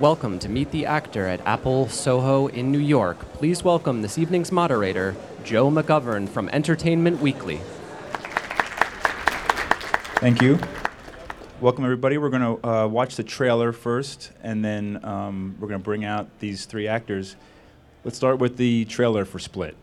welcome to Meet the Actor at Apple Soho in New York. Please welcome this evening's moderator, Joe McGovern from Entertainment Weekly. Thank you. Welcome, everybody. We're going to uh, watch the trailer first, and then um, we're going to bring out these three actors. Let's start with the trailer for Split.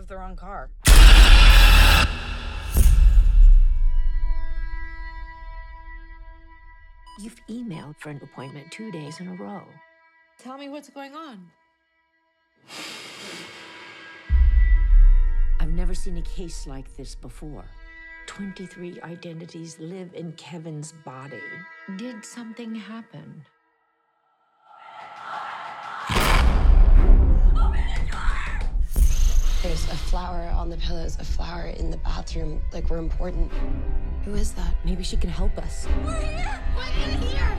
Have the wrong car. You've emailed for an appointment two days in a row. Tell me what's going on. I've never seen a case like this before. 23 identities live in Kevin's body. Did something happen? There's a flower on the pillows, a flower in the bathroom. Like we're important. Who is that? Maybe she can help us. We're here! We're in here!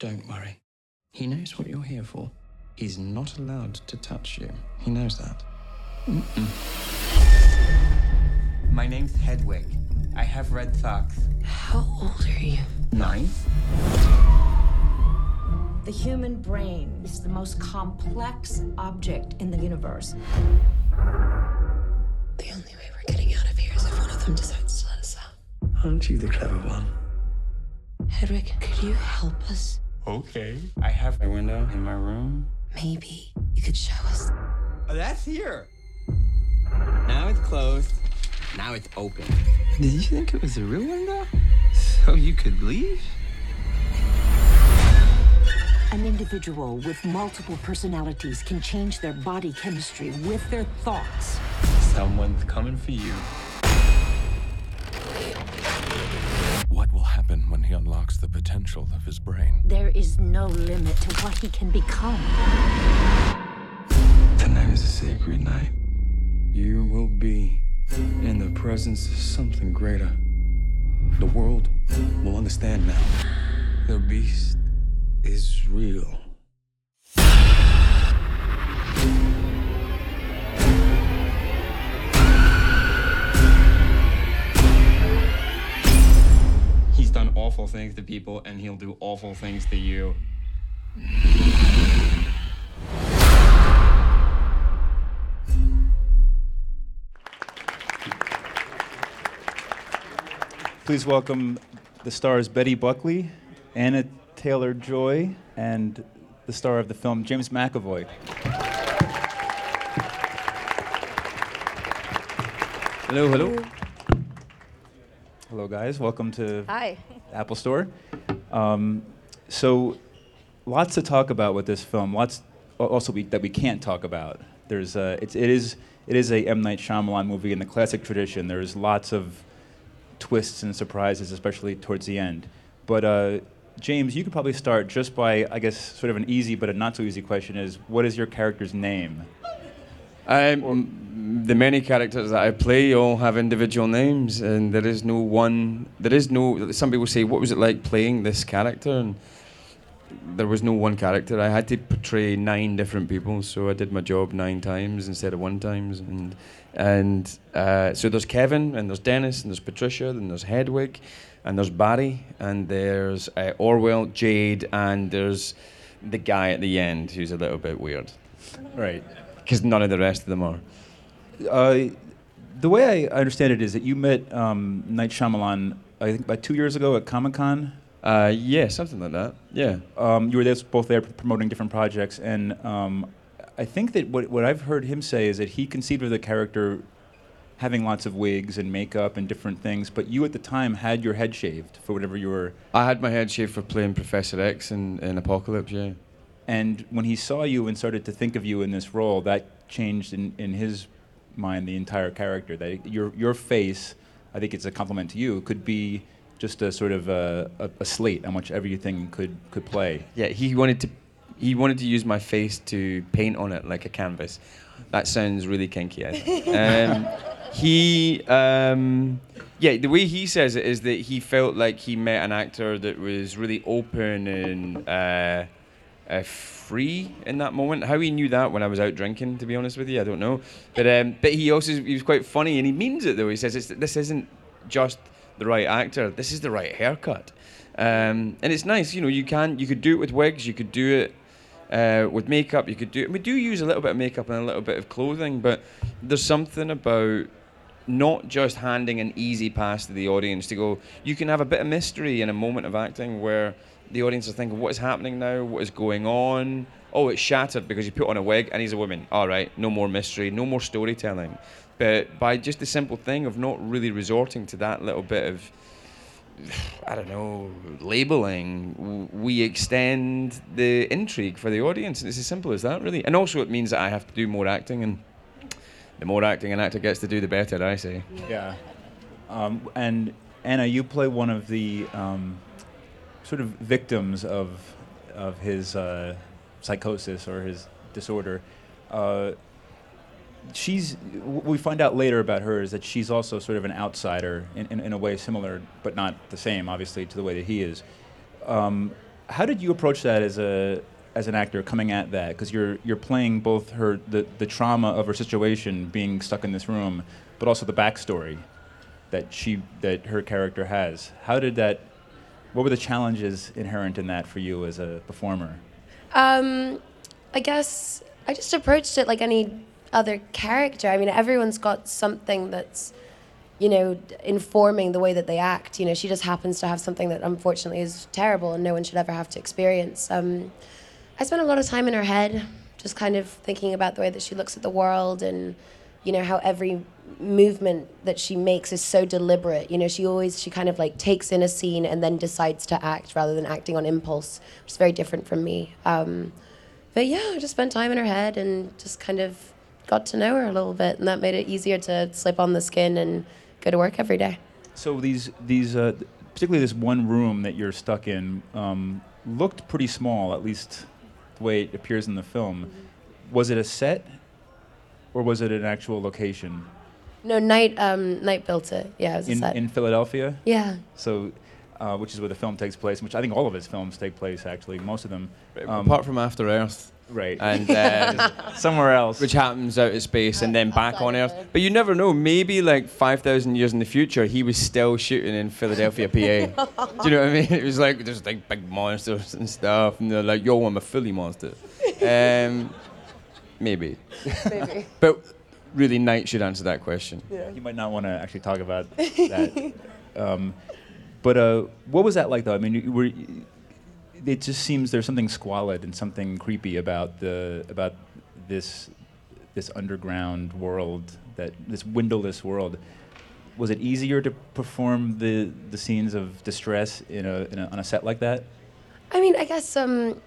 Don't worry. He knows what you're here for. He's not allowed to touch you. He knows that. My name's Hedwig. I have red socks. How old are you? Nine? The human brain is the most complex object in the universe. The only way we're getting out of here is if one of them decides to let us out. Aren't you the clever one? Hedwig, could you help us? Okay. I have a window in my room. Maybe you could show us. Oh, that's here. Now it's closed. Now it's open. Did you think it was a real window? So you could leave? An individual with multiple personalities can change their body chemistry with their thoughts. Someone's coming for you. What will happen when he unlocks the potential of his brain? There is no limit to what he can become. Tonight is a sacred night. You will be in the presence of something greater. The world will understand now. The beast is real. He's done awful things to people, and he'll do awful things to you. Please welcome the stars Betty Buckley, Anya Taylor Joy, and the star of the film, James McAvoy. Hello, hello. Hello, guys. Welcome to Hi. Apple Store. Um, so, lots to talk about with this film. Lots also we, that we can't talk about. There's uh, it's, it is it is a M Night Shyamalan movie in the classic tradition. There's lots of twists and surprises, especially towards the end. But uh, James, you could probably start just by I guess sort of an easy but a not so easy question is what is your character's name? The many characters that I play all have individual names, and there is no one. There is no. Some people say, "What was it like playing this character?" And there was no one character. I had to portray nine different people, so I did my job nine times instead of one times. And and uh, so there's Kevin, and there's Dennis, and there's Patricia, and there's Hedwig, and there's Barry, and there's uh, Orwell, Jade, and there's the guy at the end who's a little bit weird Right. because none of the rest of them are. Uh, the way I understand it is that you met um, Night Shyamalan, I think, about two years ago at Comic Con. Uh, yeah, something like that. Yeah. Um, you were there, both there promoting different projects, and um, I think that what, what I've heard him say is that he conceived of the character having lots of wigs and makeup and different things, but you at the time had your head shaved for whatever you were. I had my head shaved for playing Professor X in, in Apocalypse, yeah. And when he saw you and started to think of you in this role, that changed in, in his mind the entire character. That your your face, I think it's a compliment to you, could be just a sort of a, a, a slate on which everything could could play. Yeah, he wanted to he wanted to use my face to paint on it like a canvas. That sounds really kinky. I think. um, he um, Yeah, the way he says it is that he felt like he met an actor that was really open and uh, uh, free in that moment. How he knew that when I was out drinking, to be honest with you, I don't know. But um, but he also he was quite funny and he means it though. He says it's, this isn't just the right actor. This is the right haircut. Um, and it's nice, you know. You can you could do it with wigs. You could do it uh, with makeup. You could do it. We do use a little bit of makeup and a little bit of clothing, but there's something about not just handing an easy pass to the audience to go. You can have a bit of mystery in a moment of acting where the audience is thinking, "What is happening now? What is going on?" Oh, it's shattered because you put on a wig and he's a woman. All right, no more mystery, no more storytelling. But by just the simple thing of not really resorting to that little bit of I don't know, labeling, we extend the intrigue for the audience. It's as simple as that, really. And also, it means that I have to do more acting, and the more acting an actor gets to do, the better, I say. Yeah. Um, and Anna, you play one of the um, sort of victims of of his uh, psychosis or his disorder. Uh, she's we find out later about her is that she's also sort of an outsider in, in, in a way similar but not the same obviously to the way that he is. Um, how did you approach that as a as an actor coming at that? Because you're you're playing both her the, the trauma of her situation being stuck in this room but also the backstory that she that her character has. How did that what were the challenges inherent in that for you as a performer? Um, I guess I just approached it like any other character. I mean, everyone's got something that's, you know, informing the way that they act. You know, she just happens to have something that unfortunately is terrible and no one should ever have to experience. Um, I spent a lot of time in her head, just kind of thinking about the way that she looks at the world and, you know, how every movement that she makes is so deliberate. You know, she always, she kind of like takes in a scene and then decides to act rather than acting on impulse, which is very different from me. Um, but yeah, I just spent time in her head and just kind of got to know her a little bit, and that made it easier to slip on the skin and go to work every day. So these these uh, particularly this one room that you're stuck in um, looked pretty small, at least the way it appears in the film. Was it a set, or was it an actual location No, Night um, Night built it. Yeah, it was a in set. in Philadelphia? yeah. So, uh, which is where the film takes place, which I think all of his films take place actually, most of them. Um, Apart from After Earth. Right. And uh, somewhere else. which happens out of space and then back on Earth. But you never know. Maybe like 5,000 years in the future, he was still shooting in Philadelphia, PA. Do you know what I mean? It was like there's like big monsters and stuff, and they're like, "Yo, I'm a Philly monster." Um, maybe. Maybe. But really, Night should answer that question. Yeah. You might not want to actually talk about that. um, but uh, what was that like, though? I mean, were, it just seems there's something squalid and something creepy about the about this this underground world that this windowless world. Was it easier to perform the the scenes of distress in a, in a on a set like that? I mean, I guess um,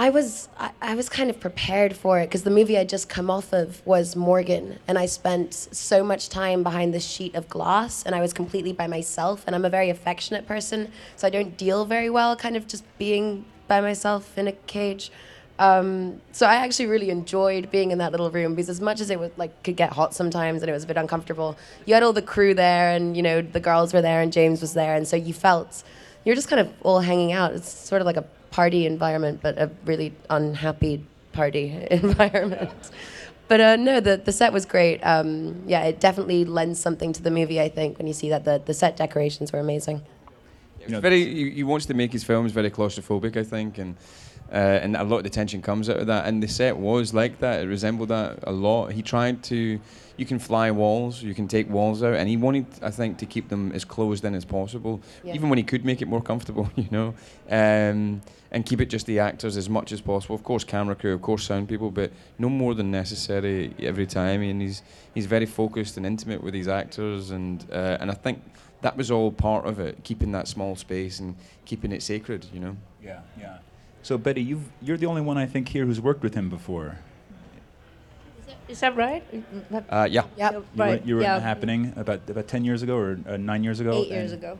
I was I, I was kind of prepared for it because the movie I just come off of was Morgan, and I spent so much time behind this sheet of glass, and I was completely by myself. And I'm a very affectionate person, so I don't deal very well, kind of just being by myself in a cage. Um, so I actually really enjoyed being in that little room because as much as it was like could get hot sometimes and it was a bit uncomfortable, you had all the crew there and you know the girls were there and James was there and so you felt you're just kind of all hanging out. It's sort of like a party environment, but a really unhappy party environment. But uh, no, the, the set was great. Um, yeah, it definitely lends something to the movie. I think when you see that the, the set decorations were amazing. It's very. He, he wants to make his films very claustrophobic, I think, and uh, and a lot of the tension comes out of that. And the set was like that. It resembled that a lot. He tried to. You can fly walls. You can take walls out, and he wanted, I think, to keep them as closed in as possible, Yeah. even when he could make it more comfortable. You know, um, and keep it just the actors as much as possible. Of course, camera crew, of course, sound people, but no more than necessary every time. And he's he's very focused and intimate with his actors, and uh, and I think that was all part of it, keeping that small space and keeping it sacred, you know. Yeah, yeah. So Betty, you've, you're the only one I think here who's worked with him before. Is that right? Uh, yeah. Yep. You Right, were, you were yeah. in the happening about about ten years ago or uh, nine years ago. Eight years ago.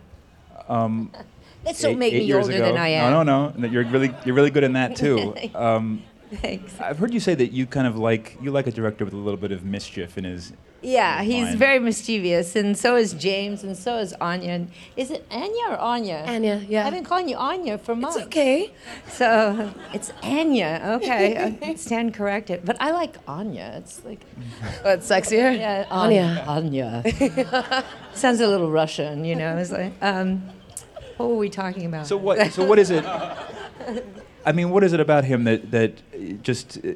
Um, Let's don't eight- make eight me older ago. than I am. No, no, no. no. You're really you're really good in that too. Um, Thanks. I've heard you say that you kind of like you like a director with a little bit of mischief in his Yeah, he's Fine. very mischievous, and so is James, and so is Anya. And Is it Anya or Anya? Anya, yeah. I've been calling you Anya for months. It's okay. So it's Anya. Okay, I stand corrected. But I like Anya. It's like Oh, it's sexier. yeah, Anya. Anya. Anya. Sounds a little Russian, you know. It's like, um, what were we talking about? So what? So what is it? I mean, what is it about him that that just? Uh,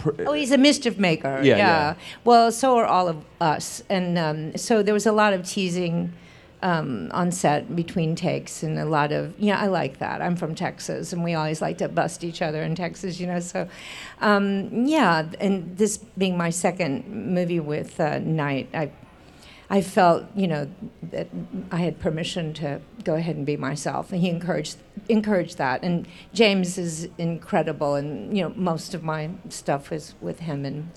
pr- Oh, he's a mischief maker. Yeah, yeah. Well, so are all of us, and um, so there was a lot of teasing um, on set between takes, and a lot of yeah, I like that. I'm from Texas, and we always like to bust each other in Texas, you know. So, um, yeah, and this being my second movie with uh, Night, I. I felt, you know, that I had permission to go ahead and be myself, and he encouraged encouraged that. And James is incredible, and you know, most of my stuff is with him. And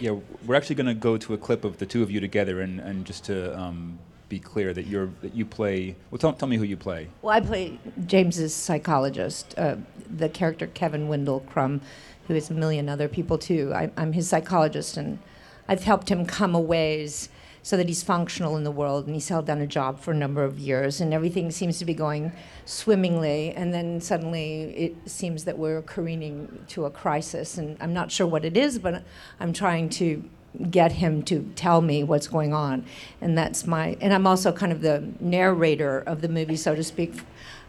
yeah, we're actually going to go to a clip of the two of you together, and, and just to um, be clear that you're that you play. Well, tell, tell me who you play. well, I play James's psychologist, uh, the character Kevin Wendell Crumb, who is a million other people too. I, I'm his psychologist, and I've helped him come a ways so that he's functional in the world, and he's held down a job for a number of years, and everything seems to be going swimmingly, and then suddenly it seems that we're careening to a crisis, and I'm not sure what it is, but I'm trying to get him to tell me what's going on, and that's my. And I'm also kind of the narrator of the movie, so to speak,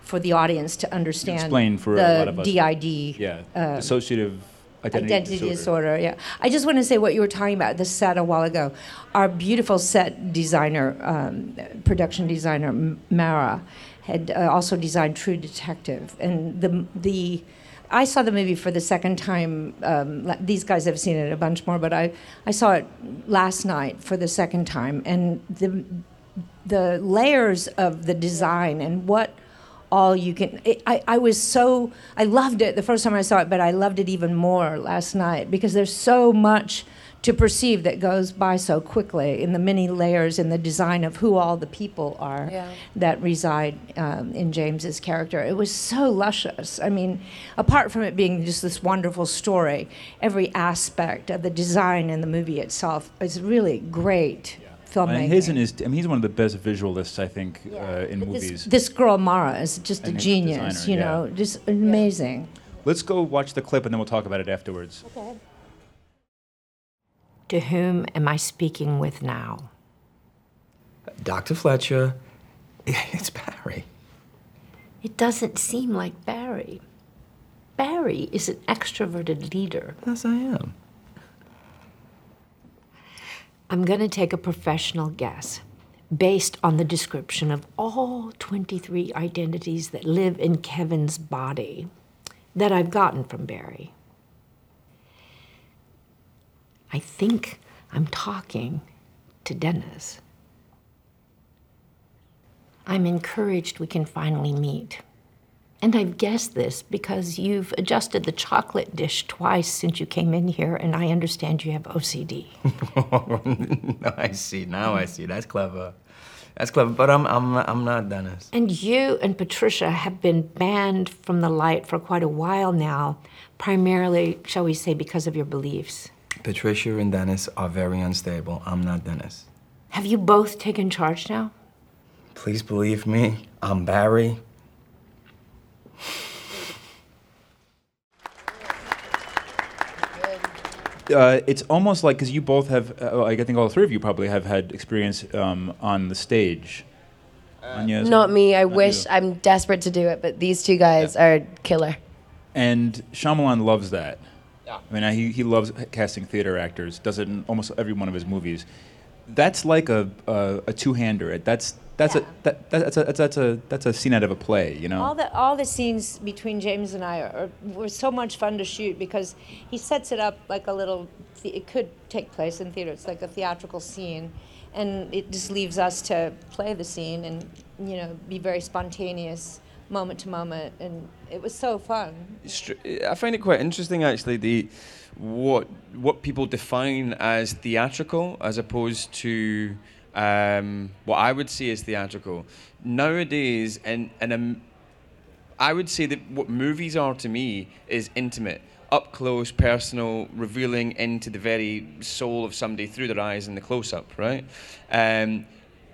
for the audience to understand Explain for a lot of us. DID. Yeah, uh, dissociative identity, Identity disorder. yeah. I just want to say what you were talking about, the set a while ago. Our beautiful set designer, um, production designer, Mara, had uh, also designed True Detective. And the, the, I saw the movie for the second time. Um, these guys have seen it a bunch more, but I, I saw it last night for the second time. And the, the layers of the design and what all you can it, I, I was so i loved it the first time i saw it but i loved it even more last night because there's so much to perceive that goes by so quickly in the many layers in the design of who all the people are Yeah. that reside um, in james's character. It was so luscious. I mean apart from it being just this wonderful story every aspect of the design in the movie itself is really great filmmaking And his and his, I mean, he's one of the best visualists I think uh, in But movies. This, this girl Mara is just a And his genius, designer, you yeah. know, just amazing. Let's go watch the clip and then we'll talk about it afterwards. Okay. To whom am I speaking with now? Dr. Fletcher, it's Barry. It doesn't seem like Barry. Barry is an extroverted leader. Yes, I am. I'm going to take a professional guess based on the description of all 23 identities that live in Kevin's body that I've gotten from Barry. I think I'm talking to Dennis. I'm encouraged we can finally meet. And I've guessed this because you've adjusted the chocolate dish twice since you came in here, and I understand you have OCD. no, I see. Now I see. That's clever. That's clever. But I'm, I'm, I'm not Dennis. And you and Patricia have been banned from the light for quite a while now, primarily, shall we say, because of your beliefs. Patricia and Dennis are very unstable. I'm not Dennis. Have you both taken charge now? Please believe me. I'm Barry. Uh, it's almost like because you both have, uh, I think all three of you probably have had experience um, on the stage. Anya, as Not well? me. I Not wish you. I'm desperate to do it, but these two guys are killer. And Shyamalan loves that. Yeah. I mean, uh, he, he loves casting theater actors. Does it in almost every one of his movies. That's like a a, a two hander. That's that's a that, that's a that's, that's a that's a scene out of a play. You know. All the all the scenes between James and I are, were so much fun to shoot because he sets it up like a little. It could take place in theater. It's like a theatrical scene, and it just leaves us to play the scene and you know be very spontaneous moment to moment, and it was so fun. I find it quite interesting, actually, the what what people define as theatrical as opposed to um, what I would see as theatrical nowadays. And and um, I would say that what movies are to me is intimate. up close, personal, revealing into the very soul of somebody through their eyes in the close up, right? Um,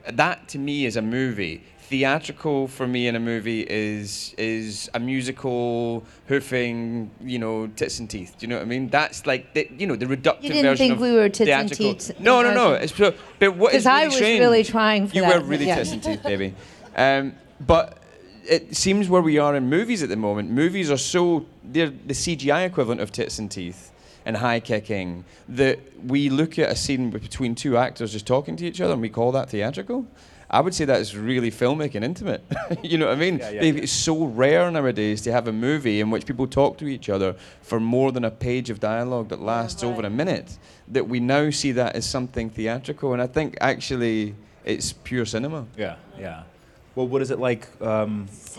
that to me is a movie. Theatrical for me in a movie is is a musical hoofing, you know, tits and teeth. Do you know what I mean? That's like the, you know the reductive You didn't version think of we were tits and teeth No, no, no. It's but what is 'Cause I really was strange- really trying for you that, were really yeah. tits and teeth, baby. Um, but it seems where we are in movies at the moment. Movies are so they're the CGI equivalent of tits and teeth and high kicking that we look at a scene between two actors just talking to each other and we call that theatrical. I would say that is really filmic and intimate. you know what I mean? Yeah, yeah. They- It's so rare nowadays to have a movie in which people talk to each other for more than a page of dialogue that lasts over a minute. That we now see that as something theatrical, and I think actually it's pure cinema. Yeah, yeah. Well, what is it like? Um,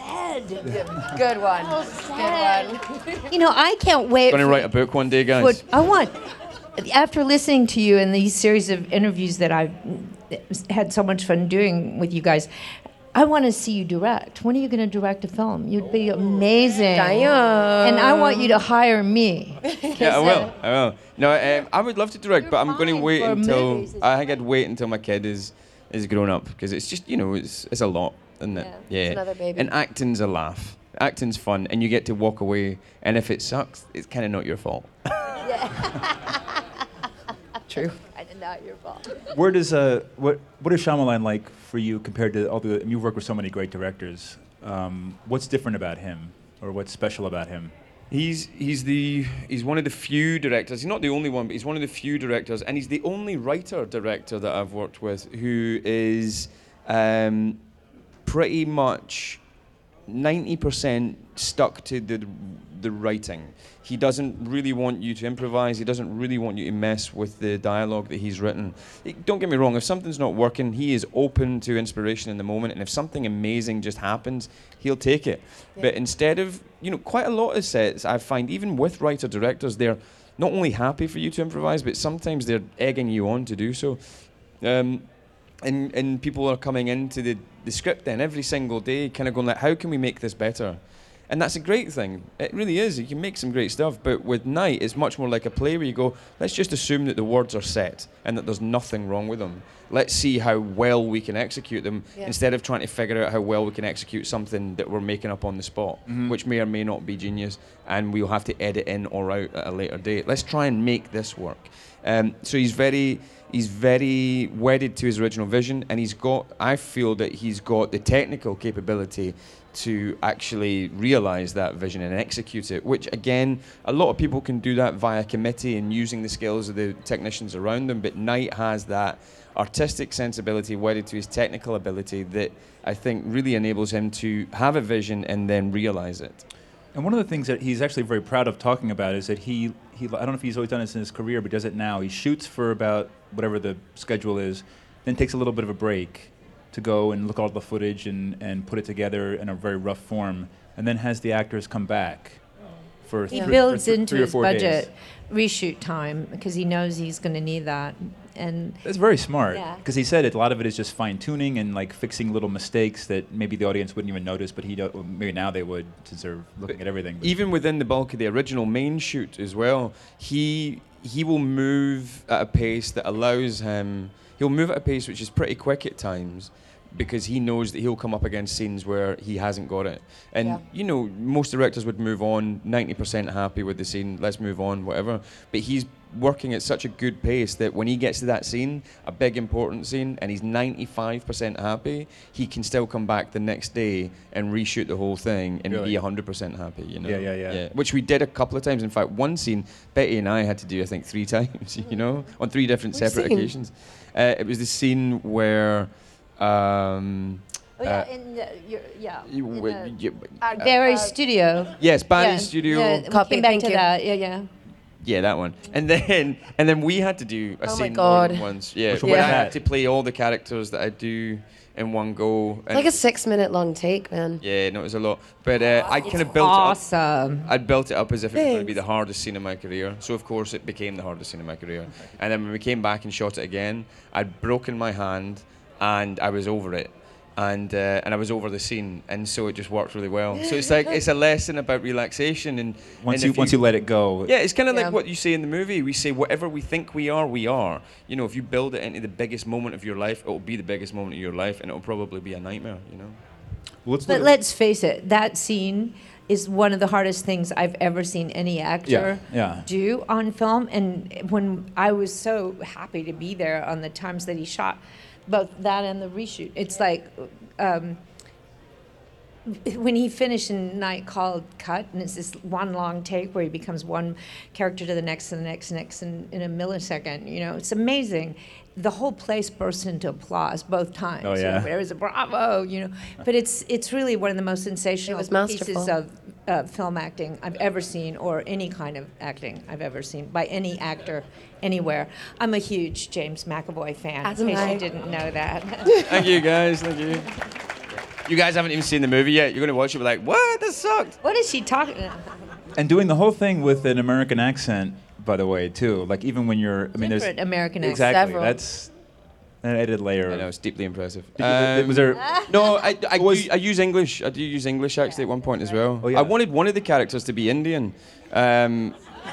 Good one. Good one. You know, I can't wait. Going to write a book one day, guys. What I want, after listening to you in these series of interviews that I've had so much fun doing with you guys, I want to see you direct. When are you going to direct a film? You'd be amazing. Damn. And I want you to hire me. yeah, I will. I will. No, um, I would love to direct, but I'm going to wait until movies, I think I'd wait until my kid is is grown up because it's just you know it's it's a lot, isn't it? Yeah, it's another baby. And acting's a laugh. Acting's fun, and you get to walk away. And if it sucks, it's kind of not your fault. yeah. True. I not your fault. where does uh, what what is Shyamalan like for you compared to all the? and You've worked with so many great directors. Um, what's different about him, or what's special about him? He's he's the he's one of the few directors. He's not the only one, but he's one of the few directors, and he's the only writer director that I've worked with who is um, pretty much ninety percent stuck to the the writing. He doesn't really want you to improvise. He doesn't really want you to mess with the dialogue that he's written. Eh, Don't get me wrong. If something's not working, he is open to inspiration in the moment. And if something amazing just happens, he'll take it. But instead of, you know, quite a lot of sets, I find, even with writer directors, they're not only happy for you to improvise, but sometimes they're egging you on to do so. Um, and, and people are coming into the, the script then every single day, kind of going like, how can we make this better? And that's a great thing. It really is. You can make some great stuff. But with Night, it's much more like a play where you go, let's just assume that the words are set and that there's nothing wrong with them. Let's see how well we can execute them Yeah. instead of trying to figure out how well we can execute something that we're making up on the spot, which may or may not be genius, and we'll have to edit in or out at a later date. Let's try and make this work. Um, so he's very he's very wedded to his original vision, and he's got. I feel that he's got the technical capability to actually realize that vision and execute it. Which again, a lot of people can do that via committee and using the skills of the technicians around them. But Night has that artistic sensibility wedded to his technical ability that I think really enables him to have a vision and then realize it. And one of the things that he's actually very proud of talking about is that he, he I don't know if he's always done this in his career, but does it now. He shoots for about whatever the schedule is, then takes a little bit of a break to go and look at all the footage and, and put it together in a very rough form, and then has the actors come back for He three, builds for th- into three his budget days. reshoot time because he knows he's going to need that. And That's very smart Yeah. because he said it. A lot of it is just fine tuning and like fixing little mistakes that maybe the audience wouldn't even notice, but he do, well, maybe now they would since they're looking at everything. but- Even within the bulk of the original main shoot as well, he he will move at a pace that allows him. He'll move at a pace which is pretty quick at times, because he knows that he'll come up against scenes where he hasn't got it. And Yeah. you know, most directors would move on, ninety percent happy with the scene. Let's move on, whatever. But he's working at such a good pace that when he gets to that scene, a big important scene, and he's 95% happy, he can still come back the next day and reshoot the whole thing and Really? be 100% happy, you know? Yeah, yeah, yeah. Which we did a couple of times. In fact, one scene, Betty and I had to do, I think, three times, you know, on three different Which separate scene? occasions. Uh, it was the scene where. Um, Oh, yeah, uh, in the, your, yeah. you- in w- the you- Art Gallery studio. yes, Barry yeah, Studio. Yeah, Copy, back to you. that. Yeah, yeah. Yeah, that one. And then and then we had to do a Oh scene more than God. once. Yeah, Which one where was I had to play all the characters that I do in one go. And Like a six minute long take, man. yeah, no, it was a lot. But uh, I kind of built awesome. it up. I'd built it up as if it was going to be the hardest scene in my career. So of course it became the hardest scene in my career. And then when we came back and shot it again, I'd broken my hand and I was over it. and uh, and I was over the scene, and so it just worked really well. So it's like it's a lesson about relaxation and Once and you if once you let it go. yeah, it's kind of Yeah. like what you say in the movie. We say whatever we think we are, we are. You know, if you build it into the biggest moment of your life, it will be the biggest moment of your life, and it will probably be a nightmare. You know. Let's But let's face it, that scene is one of the hardest things I've ever seen any actor yeah, yeah. do on film. And when I was so happy to be there on the times that he shot, both that and the reshoot, it's like um, when he finished in Night Called Cut, and it's this one long take where he becomes one character to the next, to the next, and next in a millisecond. You know, it's amazing. The whole place burst into applause both times. Oh, You know, yeah. there was a bravo, you know. But it's it's really one of the most sensational pieces of uh, film acting I've ever seen, or any kind of acting I've ever seen by any actor anywhere. I'm a huge James McAvoy fan. As in case I. you didn't know that. Thank you, guys. Thank you. You guys haven't even seen the movie yet. You're gonna watch it, be like, what? This sucked. what is she talking? and doing the whole thing with an American accent, by the way, too. Like even when you're, I mean, there's Different American accent. exactly Several. that's an added layer. I know it's deeply impressive. Did you- was there? No, I, I, Was- do- I use English. I do use English actually at one point as well. Oh, yeah. I wanted one of the characters to be Indian. Um,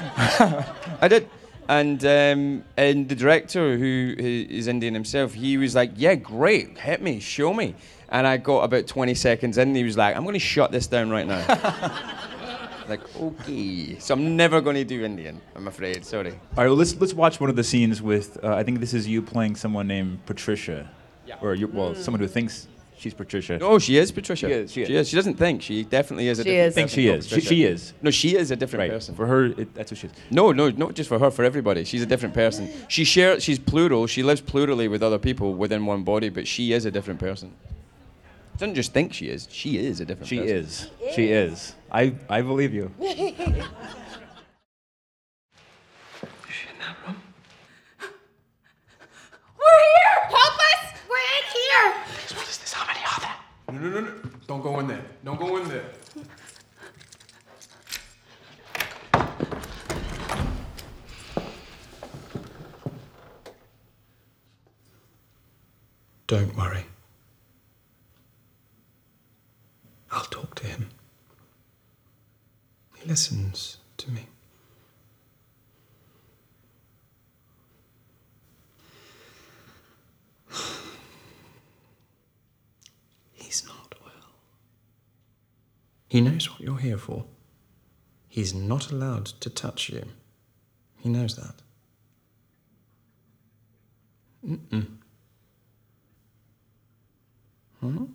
I did. And um, and the director, who is Indian himself, he was like, "Yeah, great, hit me, show me." And I got about 20 seconds in, and he was like, "I'm going to shut this down right now." like, okay. So I'm never going to do Indian. I'm afraid. Sorry. All right, well, let's let's watch one of the scenes with. Uh, I think this is you playing someone named Patricia, or you, well, someone who thinks she's Patricia. No, she is Patricia. She is, she is. She doesn't think. She definitely is a She different is. Think person she is. She, she is. No, she is a different Right. person. For her, it, that's what she is. No, no, not just for her, for everybody. She's a different person. She share, she's plural. She lives plurally with other people within one body, but she is a different person. She doesn't just think she is. She is a different She person. is. She is. I I believe you. We're here! Help us! We're in here! No, no, no, no. Don't go in there. Don't go in there. Don't worry. I'll talk to him. He listens to me. He's not well. He knows what you're here for. He's not allowed to touch you. He knows that. Mm-mm. Huh?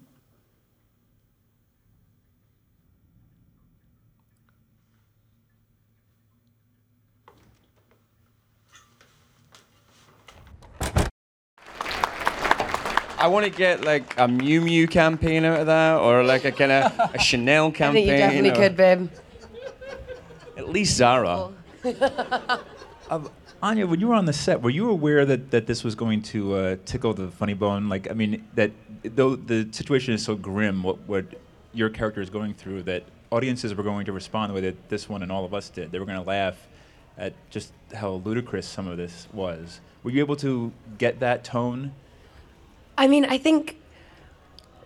I want to get like a Miu Miu campaign out of that, or like a kind of a Chanel campaign. I think you definitely or could, babe. At least Zara. Um, Anya, when you were on the set, were you aware that, that this was going to uh, tickle the funny bone? Like, I mean, that though the situation is so grim, what what your character is going through, that audiences were going to respond the way that this one and all of us did. They were going to laugh at just how ludicrous some of this was. Were you able to get that tone? I mean, I think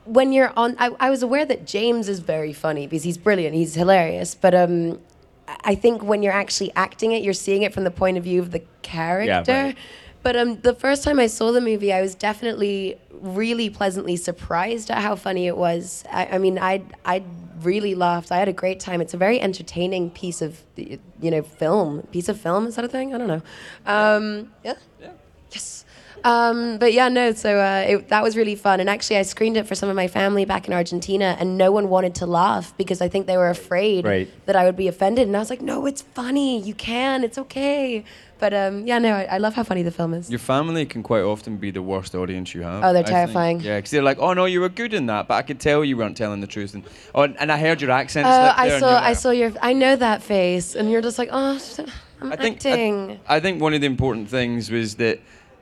when you're on, I, I was aware that James is very funny because he's brilliant, he's hilarious. But um, I- I think when you're actually acting it, you're seeing it from the point of view of the character. right. But um, the first time I saw the movie, I was definitely really pleasantly surprised at how funny it was. I, I mean, I I really laughed. I had a great time. It's a very entertaining piece of you know film. Piece of film is that a thing? I don't know. Um, yeah. Yes. Um, but yeah, no. So uh, it, that was really fun, and actually, I screened it for some of my family back in Argentina, and no one wanted to laugh because I think they were afraid Right. that I would be offended. And I was like, "No, it's funny. You can. It's okay." But um, yeah, no, I, I love how funny the film is. Your family can quite often be the worst audience you have. Oh, they're terrifying. Yeah, because they're like, "Oh no, you were good in that," but I could tell you weren't telling the truth. And oh, and I heard your accent. Oh, slip I saw, I saw your, I know that face, and you're just like, "Oh, I'm I think I- acting." I, think one of the important things was that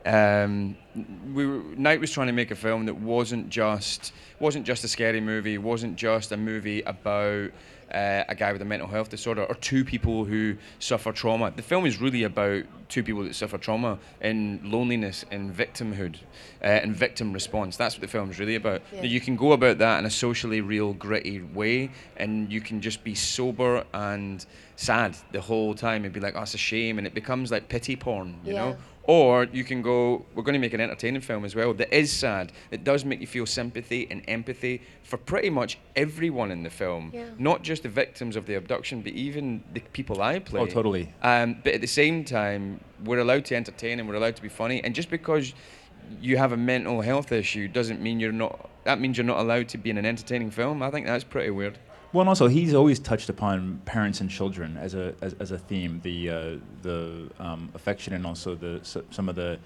um, we were, Night was trying to make a film that wasn't just wasn't just a scary movie, wasn't just a movie about uh, a guy with a mental health disorder or two people who suffer trauma. The film is really about two people that suffer trauma and loneliness and victimhood uh, and victim response. That's what the film is really about. Yeah. You can go about that in a socially real, gritty way, and you can just be sober and sad the whole time and be like, "Oh, it's a shame," and it becomes like pity porn, you Yeah. know. Or you can go, we're going to make an entertaining film as well that is sad. It does make you feel sympathy and empathy for pretty much everyone in the film. Yeah. Not just the victims of the abduction, but even the people I play. Oh, totally. Um, but at the same time, we're allowed to entertain and we're allowed to be funny. And just because you have a mental health issue doesn't mean you're not. That means you're not allowed to be in an entertaining film. I think that's pretty weird. Well, and also he's always touched upon parents and children as a as, as a theme, the uh, the um, affection and also the some of the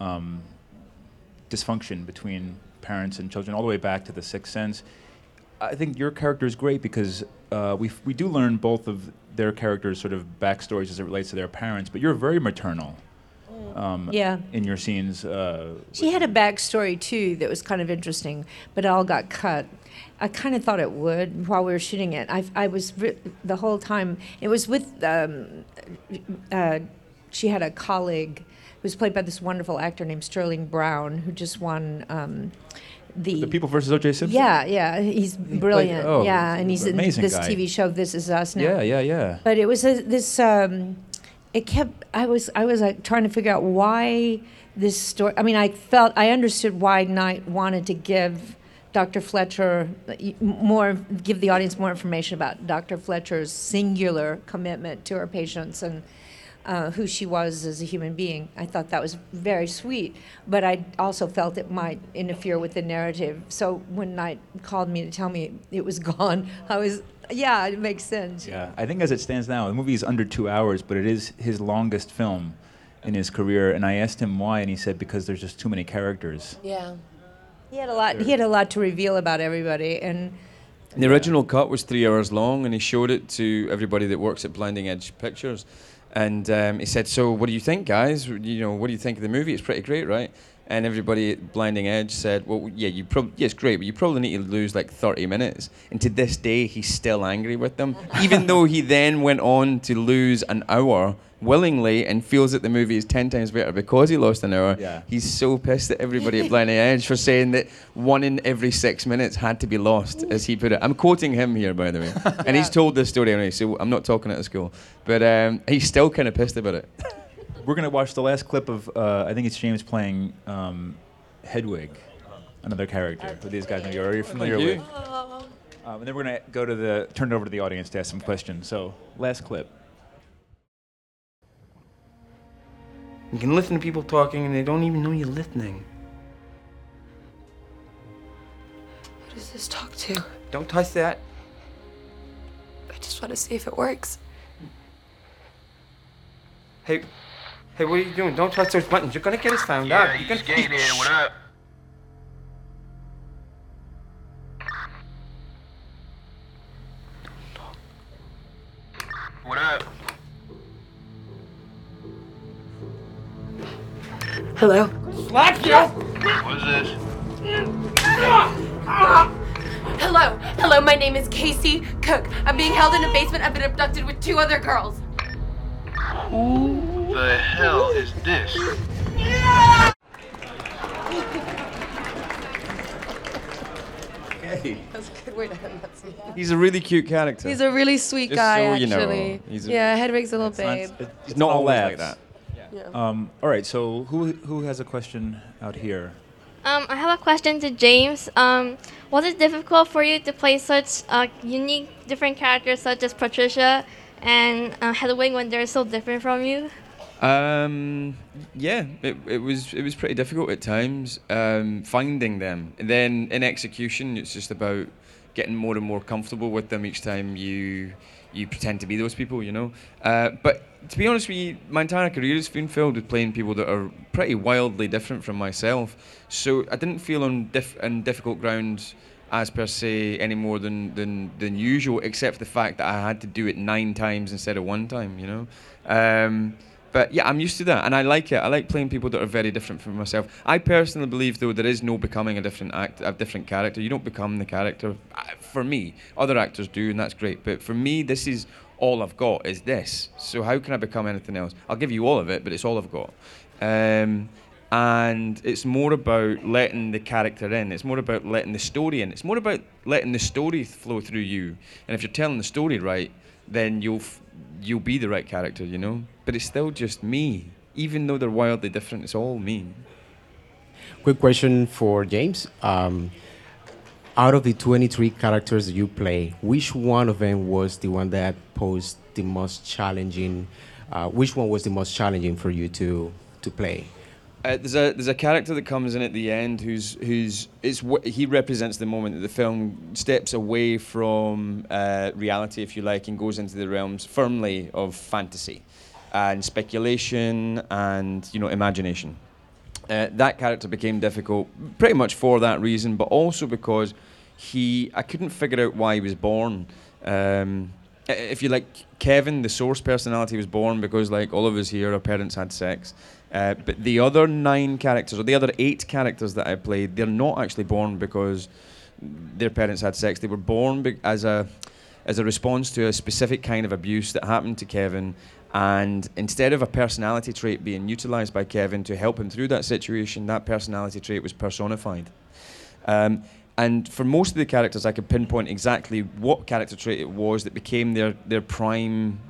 um, dysfunction between parents and children, all the way back to the Sixth Sense. I think your character is great because uh, we we do learn both of their characters' sort of backstories as it relates to their parents, but you're very maternal. Um, Yeah. In your scenes, uh, She had a backstory too that was kind of interesting, but it all got cut. I kind of thought it would while we were shooting it. I, I was re- the whole time. It was with. Um, uh, she had a colleague who was played by this wonderful actor named Sterling Brown, who just won. Um, the, the People versus O.J. Simpson. yeah, yeah, he's brilliant. oh, yeah, and he's in amazing this guy. TV show. This is us now. Yeah, yeah, yeah. But it was a, this. Um, it kept. I was. I was like trying to figure out why this story. I mean, I felt. I understood why Night wanted to give Dr. Fletcher more. Give the audience more information about Dr. Fletcher's singular commitment to her patients and. Uh, who she was as a human being. I thought that was very sweet, but I also felt it might interfere with the narrative. So when Night called me to tell me it was gone, I was, yeah, it makes sense. Yeah, I think as it stands now, the movie is under two hours, but it is his longest film in his career. And I asked him why, and he said because there's just too many characters. Yeah. He had a lot. He had a lot to reveal about everybody, and The original cut was three hours long, and he showed it to everybody that works at Blinding Edge Pictures. And um, he said, "So, what do you think, guys? You know, what do you think of the movie? It's pretty great, right?" And everybody at Blinding Edge said, "Well, yeah, you probably yeah, it's great, but you probably need to lose like 30 minutes." And to this day, he's still angry with them, even though he then went on to lose an hour willingly and feels that the movie is 10 times better because he lost an hour. Yeah. He's so pissed at everybody at Blinding Edge for saying that one in every six minutes had to be lost, as he put it. I'm quoting him here, by the way. And he's told this story anyway, so I'm not talking at the school. But um, he's still kind of pissed about it. We're gonna watch the last clip of uh, I think it's James playing um, Hedwig, another character who these guys maybe are already familiar with. Um, and then we're gonna go to the turn it over to the audience to ask some questions. So last clip. You can listen to people talking and they don't even know you're listening. What does this talk to? Don't touch that. I just want to see if it works. Hey, hey, what are you doing? Don't touch those buttons. You're gonna get us found out. You're gonna Skated, what up? What up? Hello? Slap you! What is this? Hello. Hello, my name is Casey Cooke. I'm being held in a basement. I've been abducted with two other girls. Who the hell is this? Hey. That's a good way to end that scene. He's a really cute character. He's a really sweet Just guy, so you know, actually. he's a- yeah, Hedwig's a little It's not- babe. it- It's not all always like laughs. Yeah. Um, all right. So who who has a question out here? Um, I have a question to James. Um, was it difficult for you to play such uh, unique, different characters such as Patricia and uh, Hedwig when they're so different from you? Um, yeah, it, it was it was pretty difficult at times um, finding them. And then in execution, it's just about getting more and more comfortable with them each time you you pretend to be those people, you know. Uh, but to be honest with you, my entire career has been filled with playing people that are pretty wildly different from myself. So I didn't feel on diff- on difficult ground as per se any more than, than than usual, except for the fact that I had to do it nine times instead of one time, you know. Um, But yeah, I'm used to that, and I like it. I like playing people that are very different from myself. I personally believe, though, there is no becoming a different act, a different character. You don't become the character. Uh, For me, other actors do, and that's great. But for me, this is all I've got is this. So how can I become anything else? I'll give you all of it, but it's all I've got. Um, and it's more about letting the character in. It's more about letting the story in. It's more about letting the story flow through you. And if you're telling the story right, then you'll f- you'll be the right character, you know. But it's still just me, even though they're wildly different. It's all me. Quick question for James. Um, out of the 23 characters you play, which one of them was the one that posed the most challenging? Uh, which one was the most challenging for you to to play? Uh, there's a there's a character that comes in at the end who's who's it's he represents the moment that the film steps away from uh, reality, if you like, and goes into the realms firmly of fantasy and speculation and you know imagination. Uh, that character became difficult pretty much for that reason, but also because he I couldn't figure out why he was born. Um, if you like, Kevin, the source personality, was born because like all of us here, our parents had sex. Uh, but the other nine characters, or the other eight characters that I played, they're not actually born because their parents had sex. They were born be- as a as a response to a specific kind of abuse that happened to Kevin. And instead of a personality trait being utilized by Kevin to help him through that situation, that personality trait was personified. Um, and for most of the characters, I could pinpoint exactly what character trait it was that became their, their prime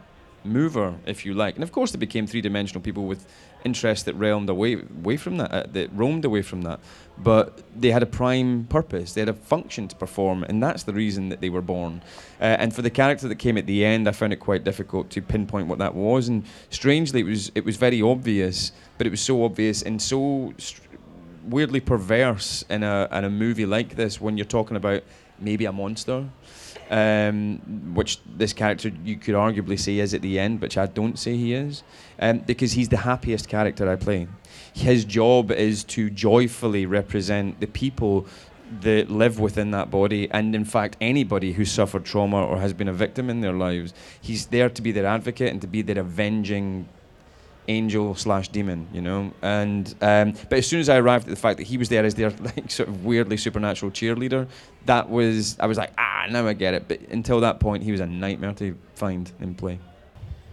mover, if you like. And of course, they became three dimensional people with interests that realmed away, away from that, uh, that roamed away from that. But they had a prime purpose, they had a function to perform, and that's the reason that they were born. Uh, and for the character that came at the end, I found it quite difficult to pinpoint what that was. And strangely, it was, it was very obvious, but it was so obvious and so. Weirdly perverse in a in a movie like this when you're talking about maybe a monster, um, which this character you could arguably say is at the end, which I don't say he is, um, because he's the happiest character I play. His job is to joyfully represent the people that live within that body, and in fact, anybody who suffered trauma or has been a victim in their lives. He's there to be their advocate and to be their avenging angel slash demon, you know. And um, but as soon as I arrived at the fact that he was there as their like sort of weirdly supernatural cheerleader, that was I was like, ah, now I get it. But until that point, he was a nightmare to find and play.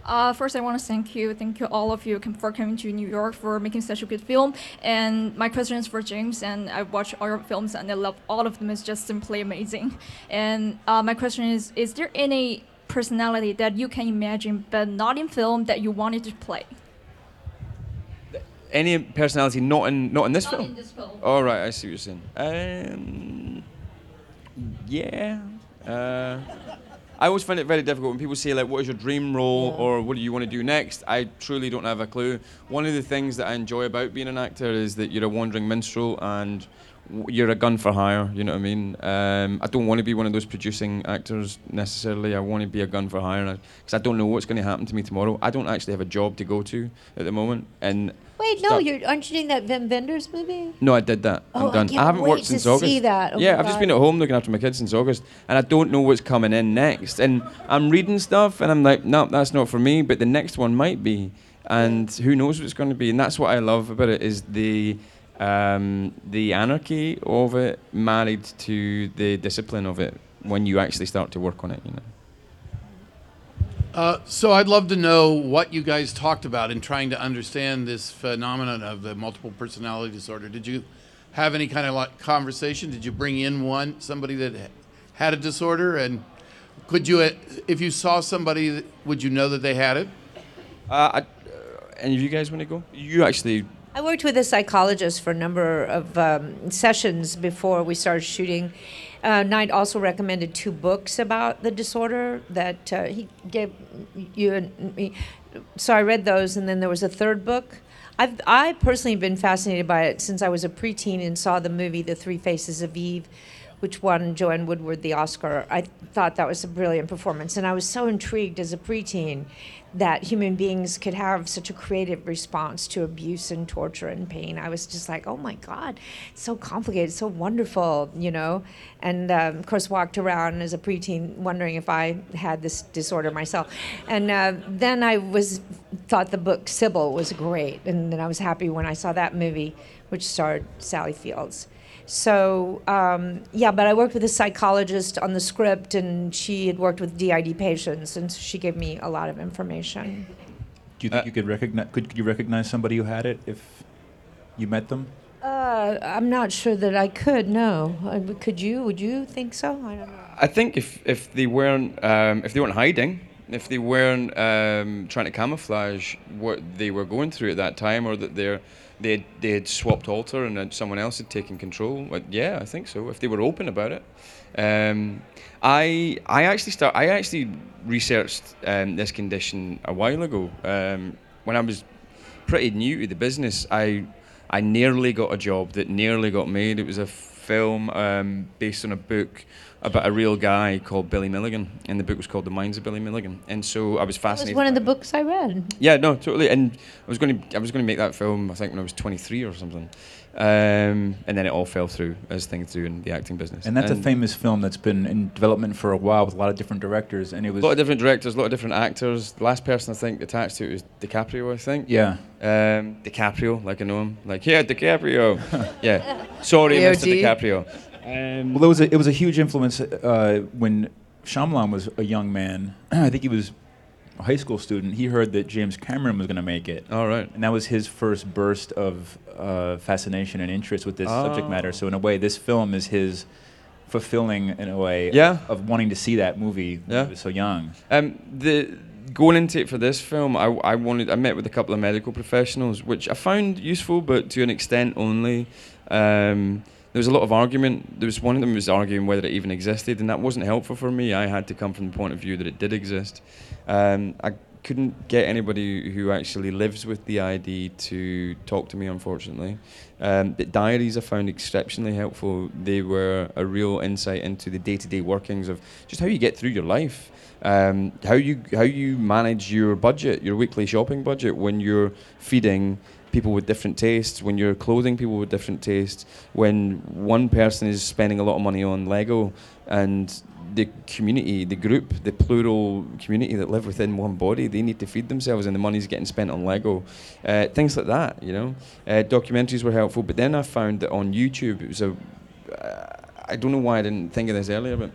Uh, first, I want to thank you. Thank you, all of you, for coming to New York for making such a good film. And my question is for James. And I watched all your films, and I love all of them. It's just simply amazing. And uh, my question is: Is there any personality that you can imagine, but not in film, that you wanted to play? Any personality not in not in this Not film? in this film. All right, I see what you're saying. Um, yeah. Uh, I always find it very difficult when people say like, "What is your dream role?" or "What do you want to do next?" I truly don't have a clue. One of the things that I enjoy about being an actor is that you're a wandering minstrel and you're a gun for hire. You know what I mean? Um, I don't want to be one of those producing actors necessarily. I want to be a gun for hire because I don't know what's going to happen to me tomorrow. I don't actually have a job to go to at the moment, and Wait, no, Stop. you're aren't you doing that Wim Wenders movie? no, I did that. Oh, I I'm done. can't haven't wait worked to since see August. that. Oh yeah, my I've just God. been at home looking after my kids since August, and I don't know what's coming in next. And I'm reading stuff, and I'm like, no, that's not for me. But the next one might be, and who knows what it's going to be. And that's what I love about it is the um, the anarchy of it married to the discipline of it when you actually start to work on it. You know. Uh, so I'd love to know what you guys talked about in trying to understand this phenomenon of the multiple personality disorder. Did you have any kind of conversation? Did you bring in one somebody that had a disorder, and could you, uh, if you saw somebody, would you know that they had it? Uh, I, uh, any of you guys want to go? You actually. I worked with a psychologist for a number of um, sessions before we started shooting. Uh, Night also recommended two books about the disorder that uh, he gave you and me. So I read those, and then there was a third book. I've I personally have been fascinated by it since I was a preteen and saw the movie The Three Faces of Eve, which won Joanne Woodward the Oscar. I thought that was a brilliant performance, and I was so intrigued as a preteen that human beings could have such a creative response to abuse and torture and pain. I was just like, oh my God, it's so complicated, so wonderful, you know? And um, of course, walked around as a preteen wondering if I had this disorder myself. And uh, then I was thought the book Sybil was great, and then I was happy when I saw that movie, which starred Sally Fields. So um, yeah, but I worked with a psychologist on the script, and she had worked with DID patients, and so she gave me a lot of information. Do you think you could recognize? Could, could you recognize somebody who had it if you met them? Uh, I'm not sure that I could. No, I, could you? Would you think so? I don't know. I think if if they weren't um, if they weren't hiding, if they weren't um, trying to camouflage what they were going through at that time, or that they're they they had swapped alter and someone else had taken control. But yeah, I think so. If they were open about it, um, I I actually start I actually researched um, this condition a while ago um, when I was pretty new to the business. I I nearly got a job that nearly got made. It was a film um, based on a book about a real guy called Billy Milligan, and the book was called The Minds of Billy Milligan. And so I was fascinated. It was one of the books I read. Yeah, no, totally. And I was going to, I was going to make that film. I think when I was 23 or something, um, and then it all fell through as things do in the acting business. And that's a famous film that's been in development for a while with a lot of different directors, and it was A lot of different directors, a lot of different actors. The last person I think attached to it was DiCaprio, I think. Yeah. Um, DiCaprio, like I know him. Like, yeah, DiCaprio. yeah. Sorry, Mr. DiCaprio. well, it was a, it was a huge influence uh, when Shyamalan was a young man. I think he was a high school student. He heard that James Cameron was going to make it. All right. And that was his first burst of uh, fascination and interest with this subject matter. Oh. So in a way, this film is his fulfilling in a way Yeah. of wanting to see that movie when Yeah. he was so young. Um, the going into it for this film, I, I wanted I met with a couple of medical professionals, which I found useful, but to an extent only. Um, there was a lot of argument. There was one of them was arguing whether it even existed, and that wasn't helpful for me. I had to come from the point of view that it did exist. Um, I couldn't get anybody who actually lives with DID to talk to me, unfortunately. Um, diaries I found exceptionally helpful. They were a real insight into the day-to-day workings of just how you get through your life, um, how you how you manage your budget, your weekly shopping budget when you're feeding people with different tastes, when you're clothing people with different tastes, when one person is spending a lot of money on Lego and the community, the group, the plural community that live within one body, they need to feed themselves and the money's getting spent on Lego. Uh, things like that, you know. Uh, documentaries were helpful, but then I found that on YouTube, it was a. Uh, I don't know why I didn't think of this earlier, but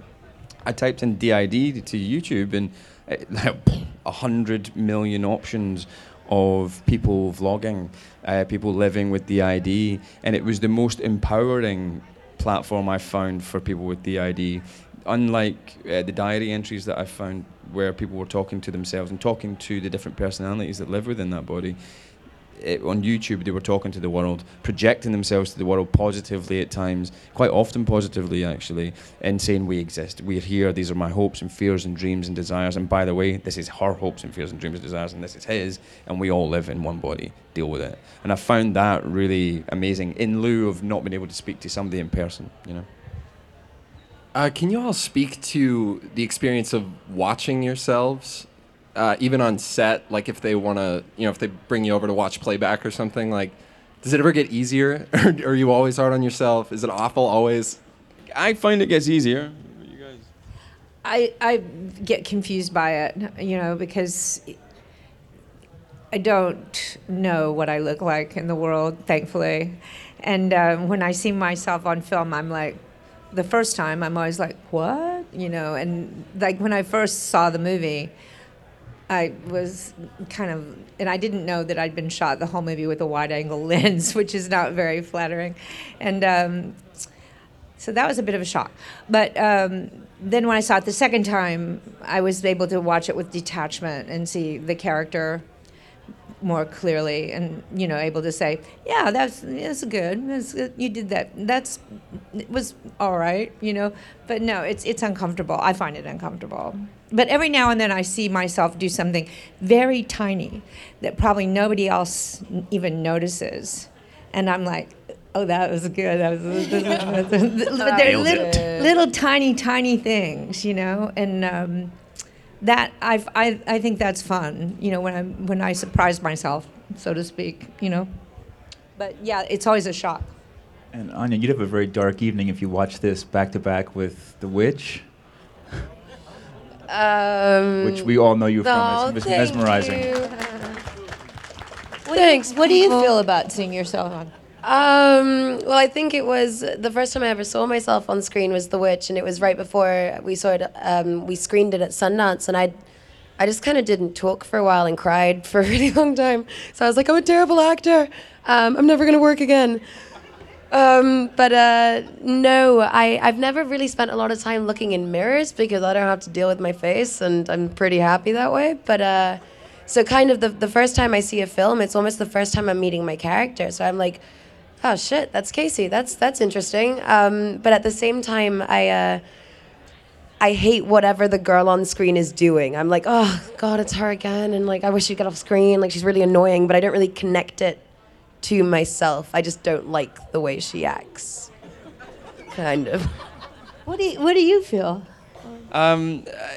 I typed in DID to YouTube and a hundred million options of people vlogging, uh, people living with DID, and it was the most empowering platform I found for people with DID. Unlike uh, the diary entries that I found where people were talking to themselves and talking to the different personalities that live within that body, it, on YouTube, they were talking to the world, projecting themselves to the world positively at times, quite often positively actually, and saying, We exist, we're here, these are my hopes and fears and dreams and desires. And by the way, this is her hopes and fears and dreams and desires, and this is his, and we all live in one body, deal with it. And I found that really amazing in lieu of not being able to speak to somebody in person, you know. Uh, can you all speak to the experience of watching yourselves, uh, even on set? Like if they want to, you know, if they bring you over to watch playback or something, like, does it ever get easier? or are you always hard on yourself? Is it awful always? I find it gets easier. You guys. I, I get confused by it, you know, because I don't know what I look like in the world, thankfully. And um, when I see myself on film, I'm like, the first time, I'm always like, what? You know, and like when I first saw the movie, I was kind of, and I didn't know that I'd been shot the whole movie with a wide angle lens, which is not very flattering. And um, so that was a bit of a shock. But um, then when I saw it the second time, I was able to watch it with detachment and see the character more clearly and you know able to say yeah that's that's good that's you did that that's it was all right you know but no it's it's uncomfortable i find it uncomfortable but every now and then i see myself do something very tiny that probably nobody else even notices and i'm like oh that was good that was but they're little, little tiny tiny things you know and um, that I've, I I think that's fun. You know, when I when I surprise myself, so to speak. You know, but yeah, it's always a shock. And Anya, you'd have a very dark evening if you watched this back to back with The Witch, Um, which we all know you from. oh, It's, it's thank mesmerizing. you. Thanks. What do you feel about seeing yourself on? Um, well, I think it was the first time I ever saw myself on screen was The Witch, and it was right before we saw it. Um, we screened it at Sundance, and I, I just kind of didn't talk for a while and cried for a really long time. So I was like, I'm a terrible actor. Um, I'm never gonna work again. Um, but uh, no, I, I've never really spent a lot of time looking in mirrors because I don't have to deal with my face, and I'm pretty happy that way. But uh, so kind of the the first time I see a film, it's almost the first time I'm meeting my character. So I'm like, oh shit, that's Casey. That's that's interesting. Um, but at the same time, I. Uh, I hate whatever the girl on screen is doing. I'm like, oh god, it's her again, and like I wish she'd get off screen. Like she's really annoying, but I don't really connect it to myself. I just don't like the way she acts. Kind of. What do you, What do you feel? Um, uh,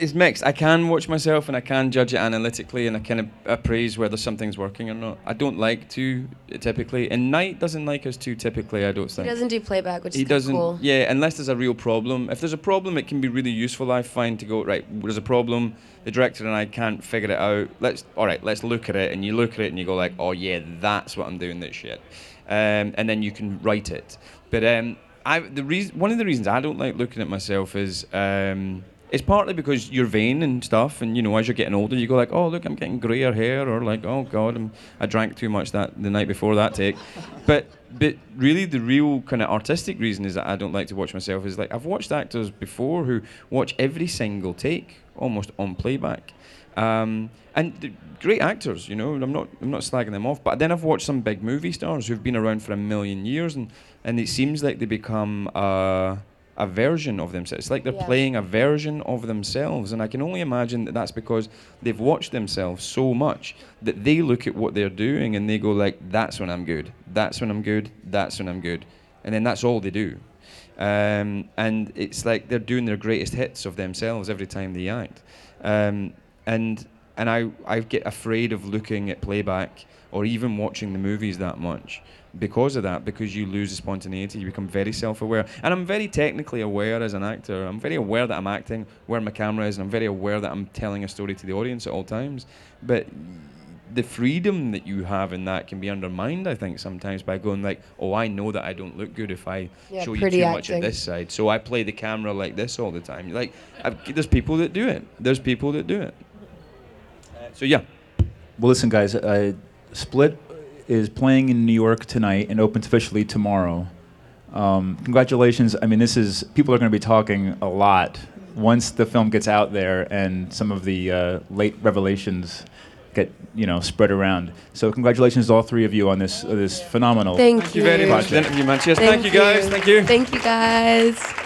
it's mixed. I can watch myself and I can judge it analytically and I can appraise whether something's working or not. I don't like to typically, and Night doesn't like us too typically. I don't think He doesn't do playback, which He is doesn't. cool. Yeah, unless there's a real problem. If there's a problem, it can be really useful. I find to go right. There's a problem. The director and I can't figure it out. Let's all right. Let's look at it, and you look at it, and you go like, oh yeah, that's what I'm doing. This shit, um, and then you can write it. But um, I the reason one of the reasons I don't like looking at myself is. Um, it's partly because you're vain and stuff, and you know, as you're getting older, you go like, "Oh, look, I'm getting grayer hair," or like, "Oh God, I'm, I drank too much that the night before that take." but but really, the real kind of artistic reason is that I don't like to watch myself is like I've watched actors before who watch every single take almost on playback, um, and great actors, you know. I'm not I'm not slagging them off, but then I've watched some big movie stars who've been around for a million years, and and it seems like they become. Uh, a version of themselves. It's like they're Yeah. playing a version of themselves, and I can only imagine that that's because they've watched themselves so much that they look at what they're doing and they go like, "That's when I'm good. That's when I'm good. That's when I'm good," and then that's all they do. Um, and it's like they're doing their greatest hits of themselves every time they act. Um, and and I, I get afraid of looking at playback or even watching the movies that much because of that, because you lose the spontaneity, you become very self aware. And I'm very technically aware as an actor. I'm very aware that I'm acting, where my camera is, and I'm very aware that I'm telling a story to the audience at all times. But the freedom that you have in that can be undermined, I think, sometimes by going like, "Oh, I know that I don't look good if I Yeah, show you pretty too much of this side, so I play the camera like this all the time." Like, I've, there's people that do it. There's people that do it. Uh, so yeah, Well, listen, guys. Uh, Split is playing in New York tonight and opens officially tomorrow. Um, congratulations. I mean, this is people are going to be talking a lot once the film gets out there and some of the uh, late revelations get you know spread around. So congratulations to all three of you on this uh, this phenomenal. Thank you. very much. Thank you, man. Cheers. Thank you, guys. Thank you. Thank you, guys.